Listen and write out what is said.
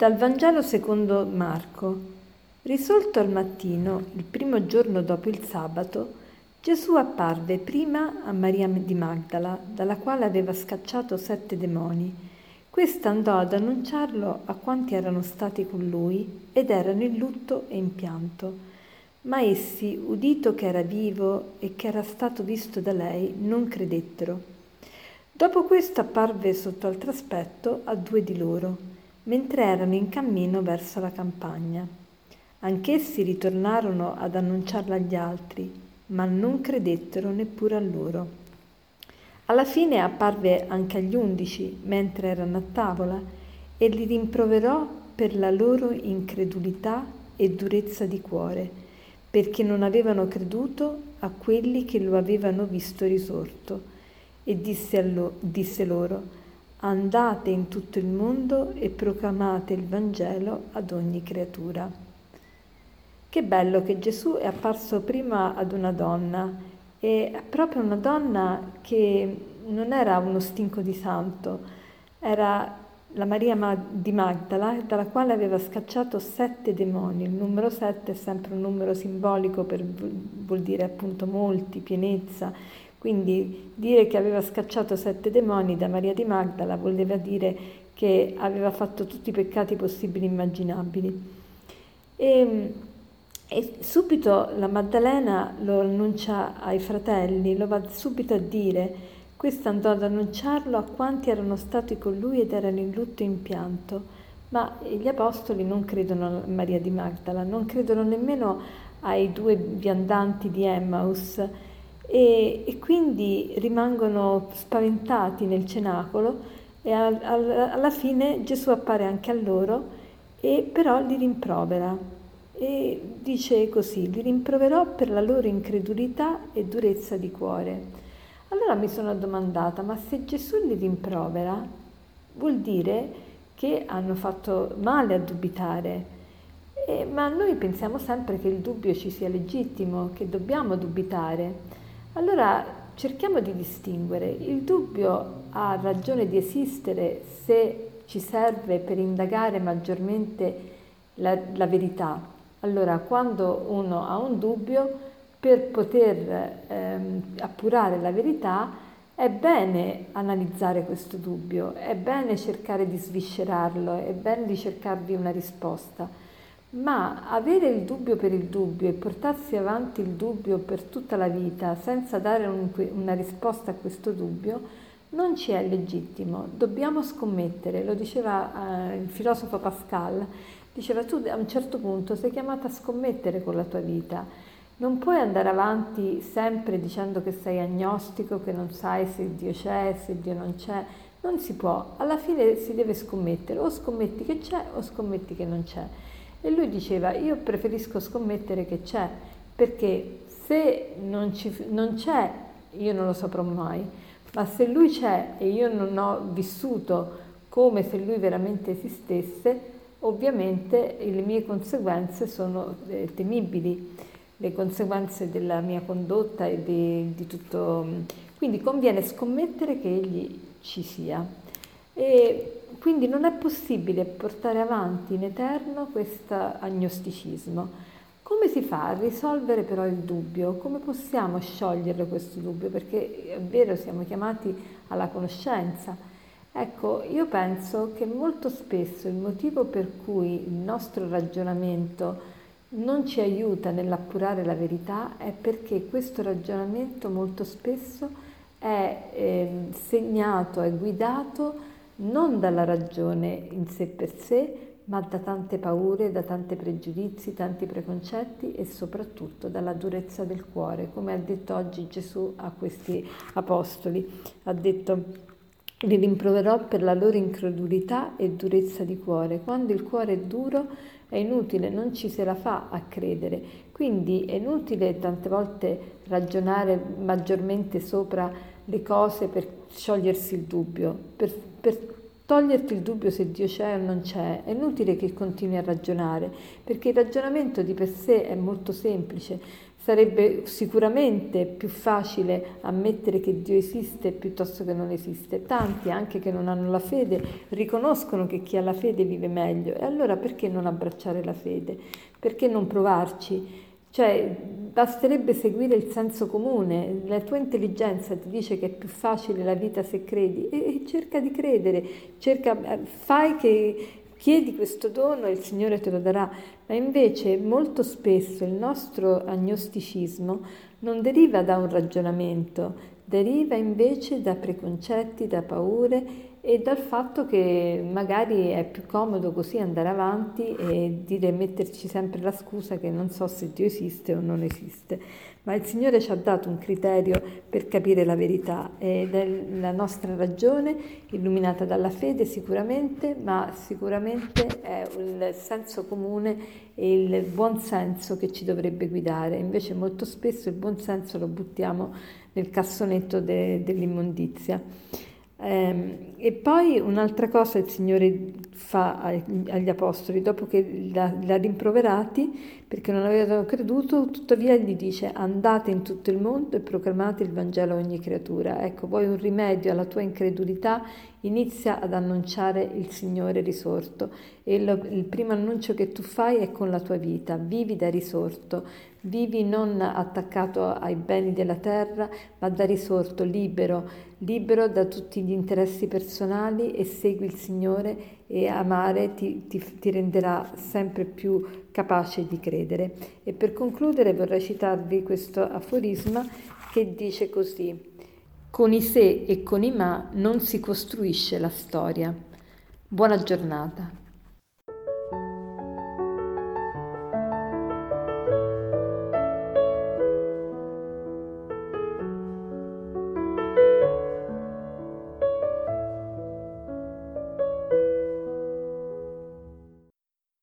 Dal Vangelo secondo Marco. Risolto al mattino, il primo giorno dopo il sabato, Gesù apparve prima a Maria di Magdala, dalla quale aveva scacciato sette demoni. Questa andò ad annunciarlo a quanti erano stati con lui ed erano in lutto e in pianto. Ma essi, udito che era vivo e che era stato visto da lei, non credettero. Dopo questo apparve sotto altro aspetto a due di loro mentre erano in cammino verso la campagna. Anch'essi ritornarono ad annunciarla agli altri, ma non credettero neppure a loro. Alla fine apparve anche agli undici, mentre erano a tavola, e li rimproverò per la loro incredulità e durezza di cuore, perché non avevano creduto a quelli che lo avevano visto risorto. E disse, lo, disse loro, Andate in tutto il mondo e proclamate il Vangelo ad ogni creatura. Che bello che Gesù è apparso prima ad una donna, e proprio una donna che non era uno stinco di santo, era la Maria di Magdala, dalla quale aveva scacciato sette demoni. Il numero sette è sempre un numero simbolico per vuol dire appunto molti, pienezza, quindi dire che aveva scacciato sette demoni da Maria di Magdala voleva dire che aveva fatto tutti i peccati possibili e immaginabili. E, e subito la Maddalena lo annuncia ai fratelli, lo va subito a dire. Questo andò ad annunciarlo a quanti erano stati con lui ed erano in lutto e in pianto. Ma gli apostoli non credono a Maria di Magdala, non credono nemmeno ai due viandanti di Emmaus e, e quindi rimangono spaventati nel cenacolo e al, al, alla fine Gesù appare anche a loro e però li rimprovera e dice così, li rimproverò per la loro incredulità e durezza di cuore. Allora mi sono domandata, ma se Gesù li rimprovera, vuol dire che hanno fatto male a dubitare. Eh, ma noi pensiamo sempre che il dubbio ci sia legittimo, che dobbiamo dubitare. Allora cerchiamo di distinguere. Il dubbio ha ragione di esistere se ci serve per indagare maggiormente la, la verità. Allora, quando uno ha un dubbio, per poter ehm, appurare la verità, è bene analizzare questo dubbio, è bene cercare di sviscerarlo, è bene di cercarvi una risposta. Ma avere il dubbio per il dubbio e portarsi avanti il dubbio per tutta la vita senza dare un, una risposta a questo dubbio non ci è legittimo, dobbiamo scommettere, lo diceva eh, il filosofo Pascal, diceva tu a un certo punto sei chiamata a scommettere con la tua vita, non puoi andare avanti sempre dicendo che sei agnostico, che non sai se Dio c'è, se Dio non c'è, non si può, alla fine si deve scommettere, o scommetti che c'è o scommetti che non c'è. E lui diceva, io preferisco scommettere che c'è, perché se non, ci, non c'è, io non lo saprò mai, ma se lui c'è e io non ho vissuto come se lui veramente esistesse, ovviamente le mie conseguenze sono eh, temibili, le conseguenze della mia condotta e di, di tutto. Quindi conviene scommettere che egli ci sia. E quindi non è possibile portare avanti in eterno questo agnosticismo. Come si fa a risolvere però il dubbio? Come possiamo scioglierlo questo dubbio? Perché è vero, siamo chiamati alla conoscenza. Ecco, io penso che molto spesso il motivo per cui il nostro ragionamento non ci aiuta nell'appurare la verità è perché questo ragionamento molto spesso è eh, segnato, è guidato non dalla ragione in sé per sé, ma da tante paure, da tanti pregiudizi, tanti preconcetti e soprattutto dalla durezza del cuore, come ha detto oggi Gesù a questi apostoli. Ha detto li rimproverò per la loro incredulità e durezza di cuore. Quando il cuore è duro è inutile, non ci se la fa a credere. Quindi è inutile tante volte ragionare maggiormente sopra le cose per sciogliersi il dubbio, per, per toglierti il dubbio se Dio c'è o non c'è. È inutile che continui a ragionare, perché il ragionamento di per sé è molto semplice. Sarebbe sicuramente più facile ammettere che Dio esiste piuttosto che non esiste. Tanti, anche che non hanno la fede, riconoscono che chi ha la fede vive meglio. E allora perché non abbracciare la fede? Perché non provarci? Cioè, basterebbe seguire il senso comune, la tua intelligenza ti dice che è più facile la vita se credi e, e cerca di credere, cerca, fai che chiedi questo dono e il Signore te lo darà, ma invece molto spesso il nostro agnosticismo non deriva da un ragionamento, deriva invece da preconcetti, da paure e dal fatto che magari è più comodo così andare avanti e dire metterci sempre la scusa che non so se Dio esiste o non esiste. Ma il Signore ci ha dato un criterio per capire la verità ed è la nostra ragione, illuminata dalla fede sicuramente, ma sicuramente è il senso comune e il buon senso che ci dovrebbe guidare. Invece molto spesso il buon senso lo buttiamo nel cassonetto de- dell'immondizia. Eh, e poi un'altra cosa il Signore fa agli apostoli, dopo che l'ha rimproverati perché non avevano creduto, tuttavia gli dice andate in tutto il mondo e proclamate il Vangelo a ogni creatura. Ecco, poi un rimedio alla tua incredulità inizia ad annunciare il Signore risorto e lo, il primo annuncio che tu fai è con la tua vita, vivi da risorto, vivi non attaccato ai beni della terra, ma da risorto, libero, libero da tutti gli interessi personali e segui il Signore e amare ti, ti, ti renderà sempre più capace di credere. E per concludere vorrei citarvi questo aforisma che dice così. Con i se e con i ma non si costruisce la storia. Buona giornata.